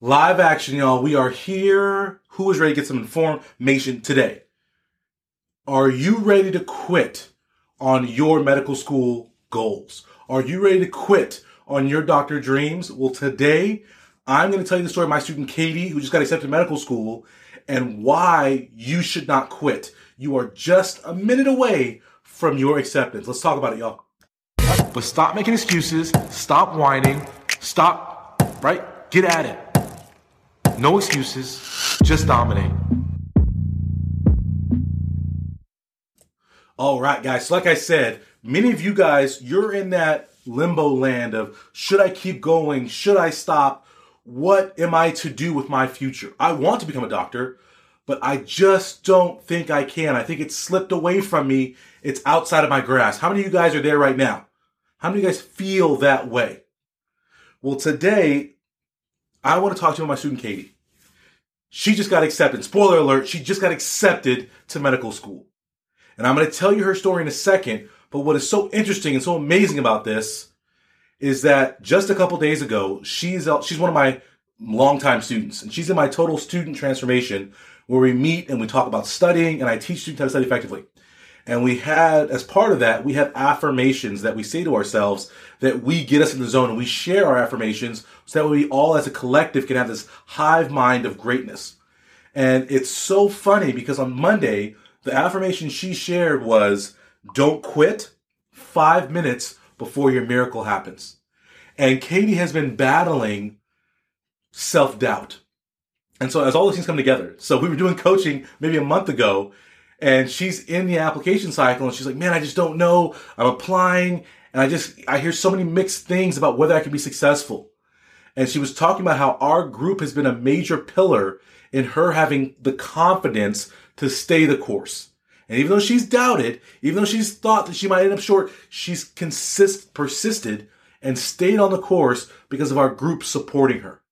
Live action, y'all. We are here. Who is ready to get some information today? Are you ready to quit on your medical school goals? Are you ready to quit on your doctor dreams? Well, today I'm going to tell you the story of my student Katie, who just got accepted to medical school, and why you should not quit. You are just a minute away from your acceptance. Let's talk about it, y'all. But stop making excuses. Stop whining. Stop, right? Get at it. No excuses, just dominate. All right, guys. So, like I said, many of you guys, you're in that limbo land of should I keep going? Should I stop? What am I to do with my future? I want to become a doctor, but I just don't think I can. I think it's slipped away from me. It's outside of my grasp. How many of you guys are there right now? How many of you guys feel that way? Well, today I want to talk to my student Katie. She just got accepted. Spoiler alert, she just got accepted to medical school. And I'm going to tell you her story in a second. But what is so interesting and so amazing about this is that just a couple days ago, she's uh, she's one of my longtime students, and she's in my total student transformation where we meet and we talk about studying, and I teach students how to study effectively. And we had, as part of that, we have affirmations that we say to ourselves that we get us in the zone and we share our affirmations so that we all as a collective can have this hive mind of greatness. And it's so funny because on Monday, the affirmation she shared was, don't quit five minutes before your miracle happens. And Katie has been battling self doubt. And so as all these things come together, so we were doing coaching maybe a month ago and she's in the application cycle and she's like, man, I just don't know. I'm applying and I just, I hear so many mixed things about whether I can be successful. And she was talking about how our group has been a major pillar in her having the confidence to stay the course. And even though she's doubted, even though she's thought that she might end up short, she's consist, persisted and stayed on the course because of our group supporting her.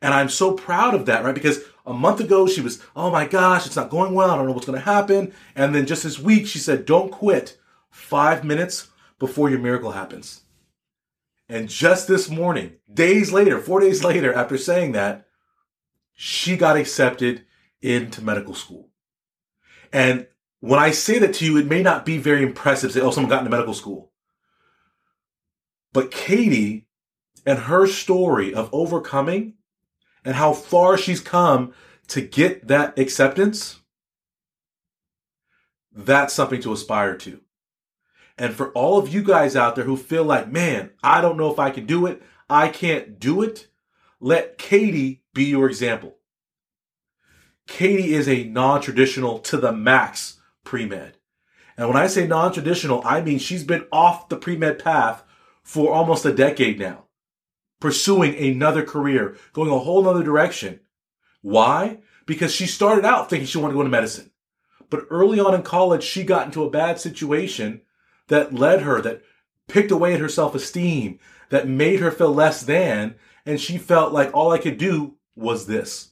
And I'm so proud of that, right? Because a month ago, she was, oh my gosh, it's not going well. I don't know what's going to happen. And then just this week, she said, don't quit five minutes before your miracle happens. And just this morning, days later, four days later, after saying that, she got accepted into medical school. And when I say that to you, it may not be very impressive. Say, oh, someone got into medical school. But Katie and her story of overcoming and how far she's come to get that acceptance, that's something to aspire to. And for all of you guys out there who feel like, man, I don't know if I can do it, I can't do it, let Katie be your example. Katie is a non traditional to the max pre med. And when I say non traditional, I mean she's been off the pre med path for almost a decade now pursuing another career, going a whole other direction. Why? Because she started out thinking she wanted to go into medicine. But early on in college, she got into a bad situation that led her, that picked away at her self esteem, that made her feel less than. And she felt like all I could do was this.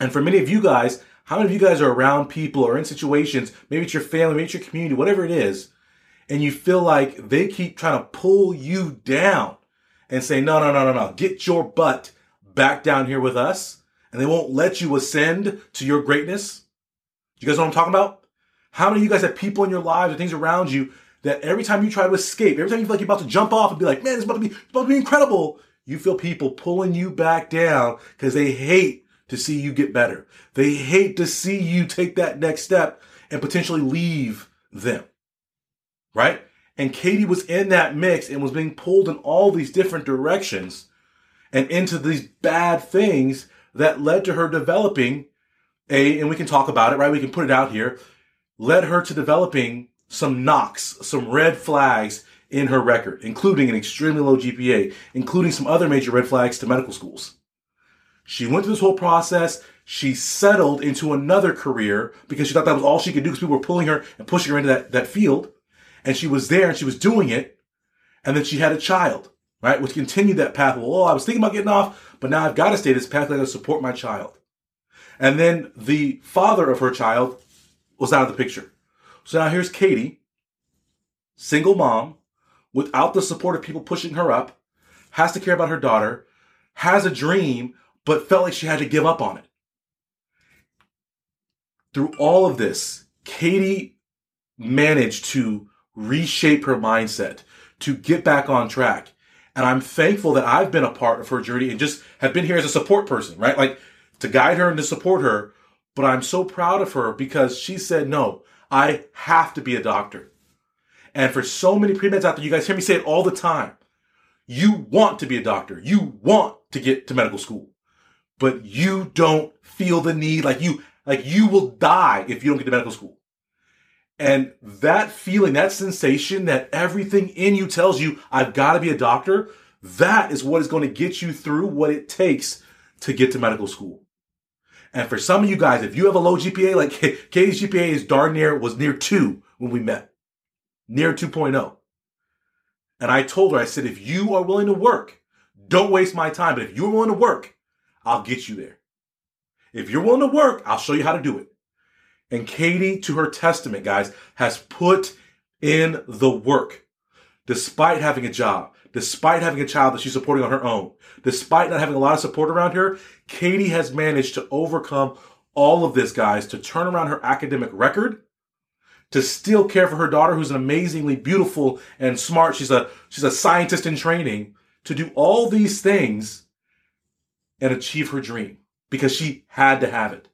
And for many of you guys, how many of you guys are around people or in situations, maybe it's your family, maybe it's your community, whatever it is, and you feel like they keep trying to pull you down and say, no, no, no, no, no, get your butt back down here with us. And they won't let you ascend to your greatness. You guys know what I'm talking about? How many of you guys have people in your lives or things around you that every time you try to escape, every time you feel like you're about to jump off and be like, man, it's about to be, it's about to be incredible, you feel people pulling you back down because they hate to see you get better. They hate to see you take that next step and potentially leave them. Right? And Katie was in that mix and was being pulled in all these different directions and into these bad things that led to her developing a, and we can talk about it, right? We can put it out here, led her to developing some knocks, some red flags in her record, including an extremely low GPA, including some other major red flags to medical schools. She went through this whole process. She settled into another career because she thought that was all she could do because people were pulling her and pushing her into that, that field and she was there and she was doing it. And then she had a child, right? Which continued that path. Well, oh, I was thinking about getting off, but now I've got to stay this path. I got to support my child. And then the father of her child was out of the picture. So now here's Katie, single mom, without the support of people pushing her up, has to care about her daughter, has a dream, but felt like she had to give up on it. Through all of this, Katie managed to reshape her mindset, to get back on track. And I'm thankful that I've been a part of her journey and just have been here as a support person, right? Like to guide her and to support her. But I'm so proud of her because she said, no, I have to be a doctor. And for so many pre-meds out there, you guys hear me say it all the time. You want to be a doctor. You want to get to medical school, but you don't feel the need like you, like you will die if you don't get to medical school. And that feeling, that sensation that everything in you tells you, I've got to be a doctor, that is what is going to get you through what it takes to get to medical school. And for some of you guys, if you have a low GPA, like Katie's GPA is darn near, was near two when we met, near 2.0. And I told her, I said, if you are willing to work, don't waste my time. But if you're willing to work, I'll get you there. If you're willing to work, I'll show you how to do it. And Katie, to her testament, guys, has put in the work despite having a job, despite having a child that she's supporting on her own, despite not having a lot of support around her. Katie has managed to overcome all of this, guys, to turn around her academic record, to still care for her daughter, who's an amazingly beautiful and smart. She's a, she's a scientist in training to do all these things and achieve her dream because she had to have it.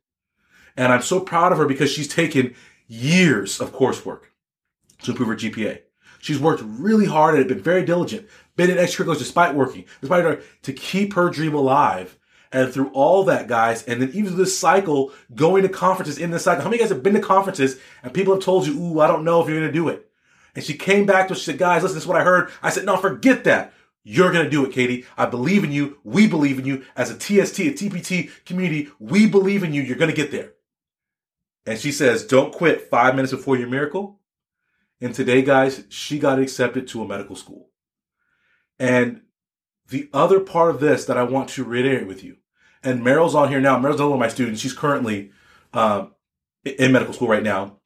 And I'm so proud of her because she's taken years of coursework to improve her GPA. She's worked really hard it, been very diligent, been in extracurriculars despite working, despite her, to keep her dream alive. And through all that, guys, and then even this cycle, going to conferences in this cycle. How many guys have been to conferences and people have told you, ooh, I don't know if you're going to do it. And she came back to us, she said, guys, listen, this is what I heard. I said, no, forget that. You're going to do it, Katie. I believe in you. We believe in you. As a TST, a TPT community, we believe in you. You're going to get there. And she says, don't quit five minutes before your miracle. And today, guys, she got accepted to a medical school. And the other part of this that I want to reiterate with you, and Meryl's on here now. Meryl's one of my students. She's currently um, in medical school right now.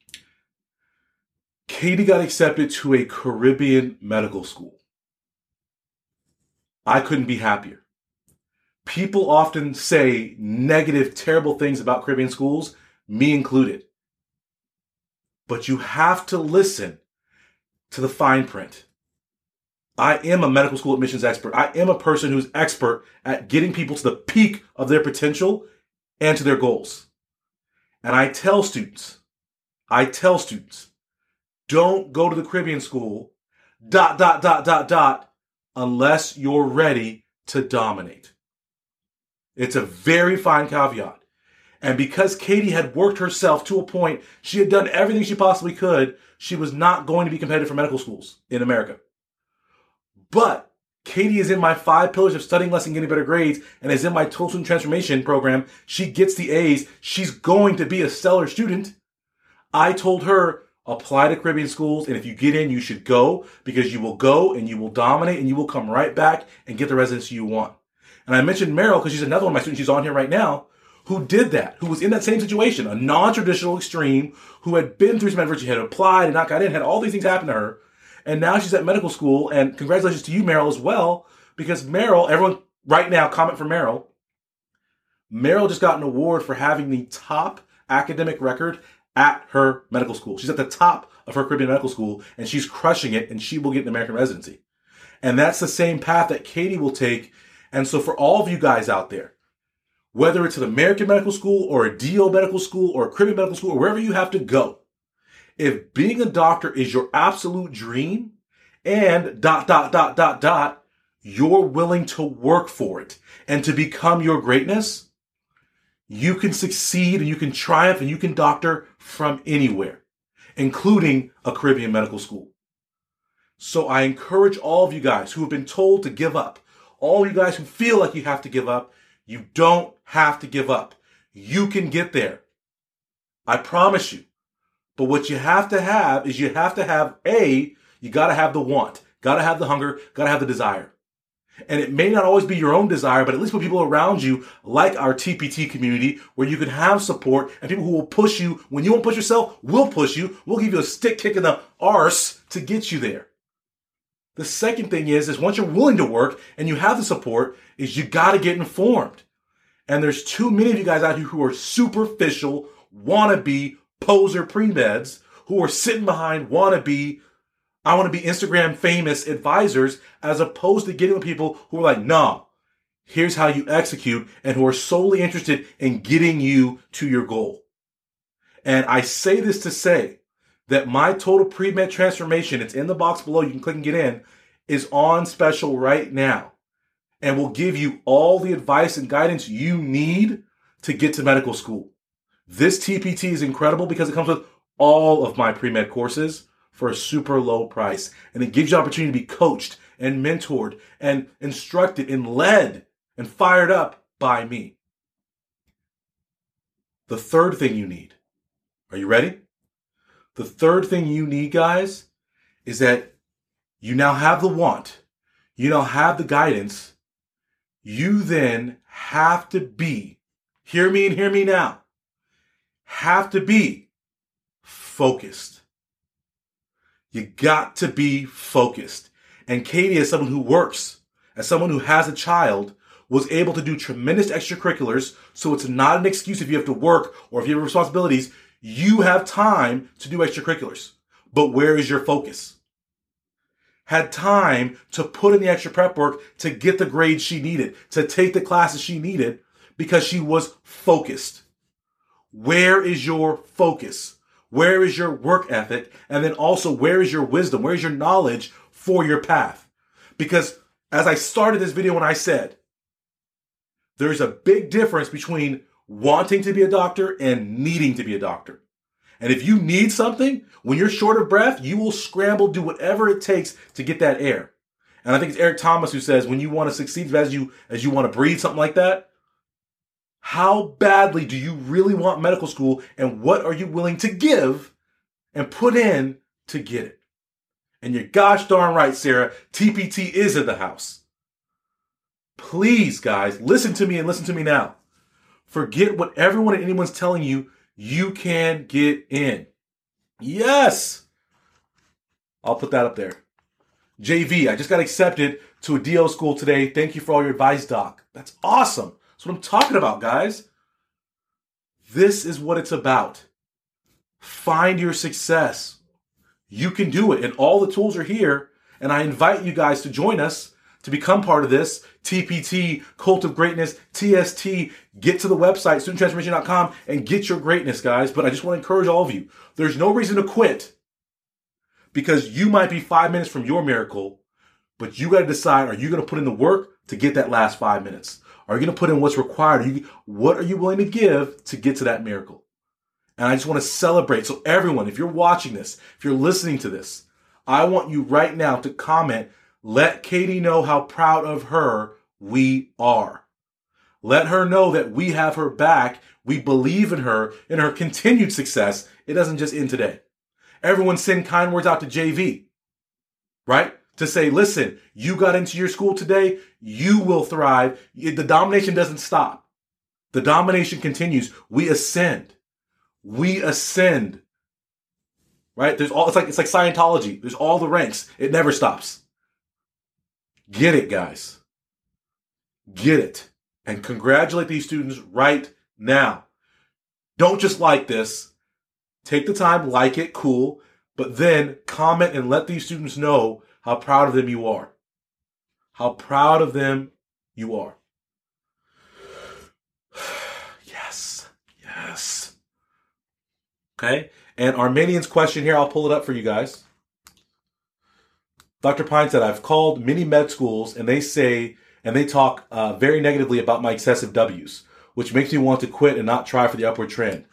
Katie got accepted to a Caribbean medical school. I couldn't be happier. People often say negative, terrible things about Caribbean schools, me included. But you have to listen to the fine print. I am a medical school admissions expert. I am a person who's expert at getting people to the peak of their potential and to their goals. And I tell students, I tell students, don't go to the Caribbean school, dot, dot, dot, dot, dot, unless you're ready to dominate. It's a very fine caveat. And because Katie had worked herself to a point, she had done everything she possibly could, she was not going to be competitive for medical schools in America. But Katie is in my five pillars of studying less and getting better grades and is in my total transformation program. She gets the A's. She's going to be a stellar student. I told her, apply to Caribbean schools. And if you get in, you should go because you will go and you will dominate and you will come right back and get the residency you want. And I mentioned Meryl because she's another one of my students. She's on here right now who did that, who was in that same situation, a non-traditional extreme, who had been through some adversity, had applied and not got in, had all these things happen to her. And now she's at medical school. And congratulations to you, Meryl, as well, because Meryl, everyone right now, comment for Meryl. Meryl just got an award for having the top academic record at her medical school. She's at the top of her Caribbean medical school and she's crushing it and she will get an American residency. And that's the same path that Katie will take. And so for all of you guys out there, whether it's an American medical school or a DO medical school or a Caribbean medical school or wherever you have to go, if being a doctor is your absolute dream and dot, dot, dot, dot, dot, you're willing to work for it and to become your greatness, you can succeed and you can triumph and you can doctor from anywhere, including a Caribbean medical school. So I encourage all of you guys who have been told to give up, all you guys who feel like you have to give up, you don't have to give up. You can get there. I promise you. But what you have to have is you have to have A, you gotta have the want, gotta have the hunger, gotta have the desire. And it may not always be your own desire, but at least with people around you, like our TPT community, where you can have support and people who will push you. When you won't push yourself, we'll push you. We'll give you a stick kick in the arse to get you there. The second thing is, is once you're willing to work and you have the support, is you gotta get informed. And there's too many of you guys out here who are superficial, wannabe poser pre-meds who are sitting behind wannabe, I want to be Instagram famous advisors as opposed to getting with people who are like, nah, here's how you execute and who are solely interested in getting you to your goal. And I say this to say that my total pre-med transformation, it's in the box below, you can click and get in, is on special right now and will give you all the advice and guidance you need to get to medical school. This TPT is incredible because it comes with all of my pre-med courses for a super low price. And it gives you opportunity to be coached and mentored and instructed and led and fired up by me. The third thing you need. Are you ready? The third thing you need, guys, is that you now have the want. You now have the guidance. You then have to be, hear me and hear me now, have to be focused. You got to be focused. And Katie, as someone who works, as someone who has a child, was able to do tremendous extracurriculars. So it's not an excuse if you have to work or if you have responsibilities. You have time to do extracurriculars. But where is your focus? Had time to put in the extra prep work to get the grades she needed, to take the classes she needed because she was focused. Where is your focus? Where is your work ethic? And then also, where is your wisdom? Where is your knowledge for your path? Because as I started this video when I said, there's a big difference between wanting to be a doctor and needing to be a doctor. And if you need something, when you're short of breath, you will scramble, do whatever it takes to get that air. And I think it's Eric Thomas who says when you want to succeed as you as you want to breathe, something like that. How badly do you really want medical school and what are you willing to give and put in to get it? And you're gosh darn right, Sarah, TPT is in the house. Please, guys, listen to me and listen to me now. Forget what everyone and anyone's telling you. You can get in. Yes. I'll put that up there. JV, I just got accepted to a DO school today. Thank you for all your advice, Doc. That's awesome. That's what I'm talking about, guys. This is what it's about. Find your success. You can do it. And all the tools are here. And I invite you guys to join us to become part of this, TPT, Cult of Greatness, TST, get to the website, studenttransformation.com, and get your greatness, guys. But I just want to encourage all of you. There's no reason to quit because you might be five minutes from your miracle, but you got to decide, are you going to put in the work to get that last five minutes? Are you going to put in what's required? Are you, what are you willing to give to get to that miracle? And I just want to celebrate. So everyone, if you're watching this, if you're listening to this, I want you right now to comment let Katie know how proud of her we are. Let her know that we have her back. We believe in her, in her continued success. It doesn't just end today. Everyone send kind words out to JV, right? To say, listen, you got into your school today. You will thrive. The domination doesn't stop. The domination continues. We ascend. We ascend. Right? There's all, it's like, it's like Scientology. There's all the ranks. It never stops. Get it, guys. Get it. And congratulate these students right now. Don't just like this. Take the time, like it, cool, but then comment and let these students know how proud of them you are. How proud of them you are. yes. Yes. Okay. And Armenian's question here, I'll pull it up for you guys. Dr. Pine said, I've called many med schools and they say, and they talk uh, very negatively about my excessive W's, which makes me want to quit and not try for the upward trend.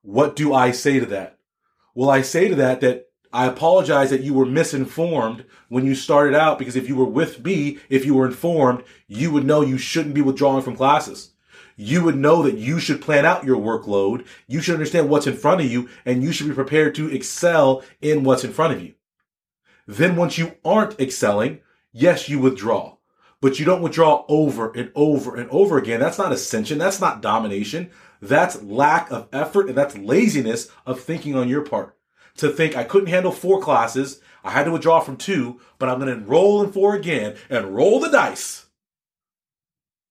What do I say to that? Well, I say to that that I apologize that you were misinformed when you started out because if you were with me, if you were informed, you would know you shouldn't be withdrawing from classes. You would know that you should plan out your workload. You should understand what's in front of you and you should be prepared to excel in what's in front of you. Then once you aren't excelling, yes, you withdraw. But you don't withdraw over and over and over again. That's not ascension. That's not domination. That's lack of effort and that's laziness of thinking on your part. To think I couldn't handle four classes, I had to withdraw from two, but I'm going to enroll in four again and roll the dice.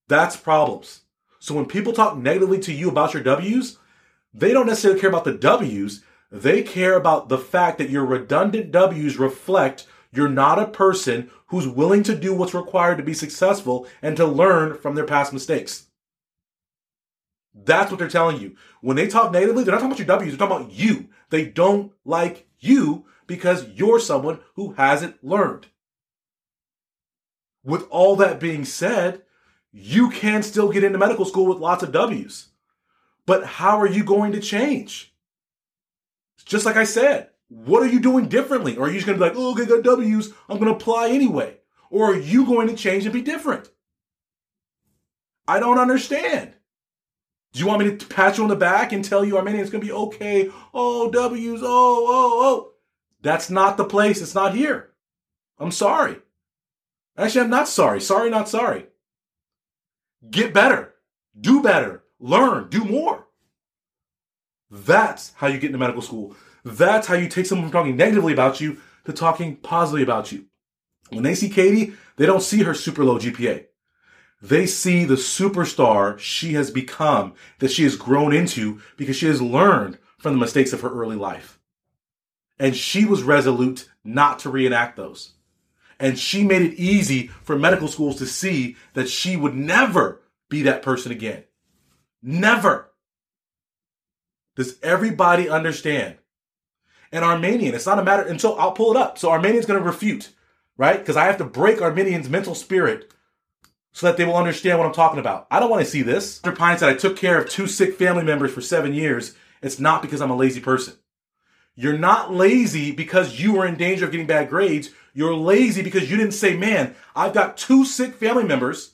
That's problems. So when people talk negatively to you about your W's, they don't necessarily care about the W's. They care about the fact that your redundant W's reflect you're not a person who's willing to do what's required to be successful and to learn from their past mistakes. That's what they're telling you. When they talk negatively, they're not talking about your W's, they're talking about you. They don't like you because you're someone who hasn't learned. With all that being said, you can still get into medical school with lots of W's. But how are you going to change? Just like I said, what are you doing differently? Or are you just going to be like, oh, okay, got W's, I'm going to apply anyway? Or are you going to change and be different? I don't understand. Do you want me to pat you on the back and tell you Armenian it's going to be okay? Oh, W's, oh, oh, oh. That's not the place. It's not here. I'm sorry. Actually, I'm not sorry. Sorry, not sorry. Get better. Do better. Learn. Do more. That's how you get into medical school. That's how you take someone from talking negatively about you to talking positively about you. When they see Katie, they don't see her super low GPA. They see the superstar she has become, that she has grown into because she has learned from the mistakes of her early life. And she was resolute not to reenact those. And she made it easy for medical schools to see that she would never be that person again. Never. Does everybody understand? And Armenian, it's not a matter, and so I'll pull it up. So Armenian's going to refute, right? Because I have to break Armenian's mental spirit so that they will understand what I'm talking about. I don't want to see this. Dr. Pine said I took care of two sick family members for seven years. It's not because I'm a lazy person. You're not lazy because you were in danger of getting bad grades. You're lazy because you didn't say, man, I've got two sick family members.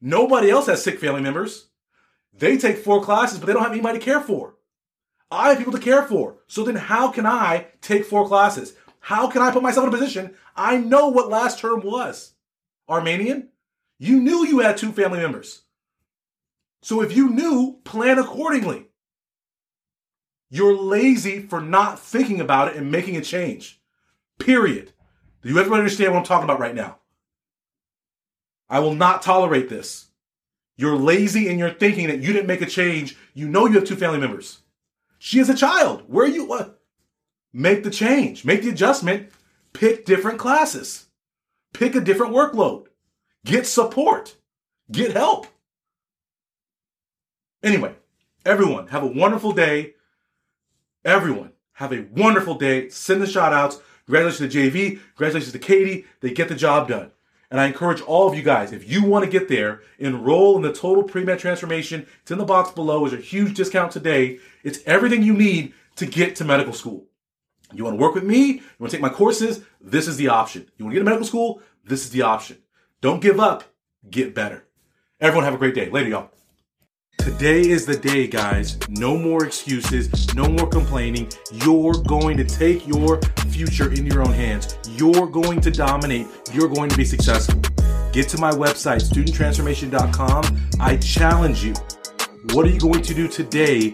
Nobody else has sick family members. They take four classes, but they don't have anybody to care for. I have people to care for. So then how can I take four classes? How can I put myself in a position? I know what last term was. Armenian, you knew you had two family members. So if you knew, plan accordingly. You're lazy for not thinking about it and making a change. Period. Do you ever understand what I'm talking about right now? I will not tolerate this. You're lazy in your thinking that you didn't make a change. You know you have two family members. She is a child. Where are you? What? Make the change. Make the adjustment. Pick different classes. Pick a different workload. Get support. Get help. Anyway, everyone, have a wonderful day. Everyone, have a wonderful day. Send the shout outs. Congratulations to JV. Congratulations to Katie. They get the job done. And I encourage all of you guys, if you want to get there, enroll in the Total Pre-Med Transformation. It's in the box below. There's a huge discount today. It's everything you need to get to medical school. You want to work with me? You want to take my courses? This is the option. You want to get to medical school? This is the option. Don't give up. Get better. Everyone have a great day. Later, y'all. Today is the day, guys. No more excuses, no more complaining. You're going to take your future in your own hands. You're going to dominate. You're going to be successful. Get to my website, studenttransformation.com. I challenge you. What are you going to do today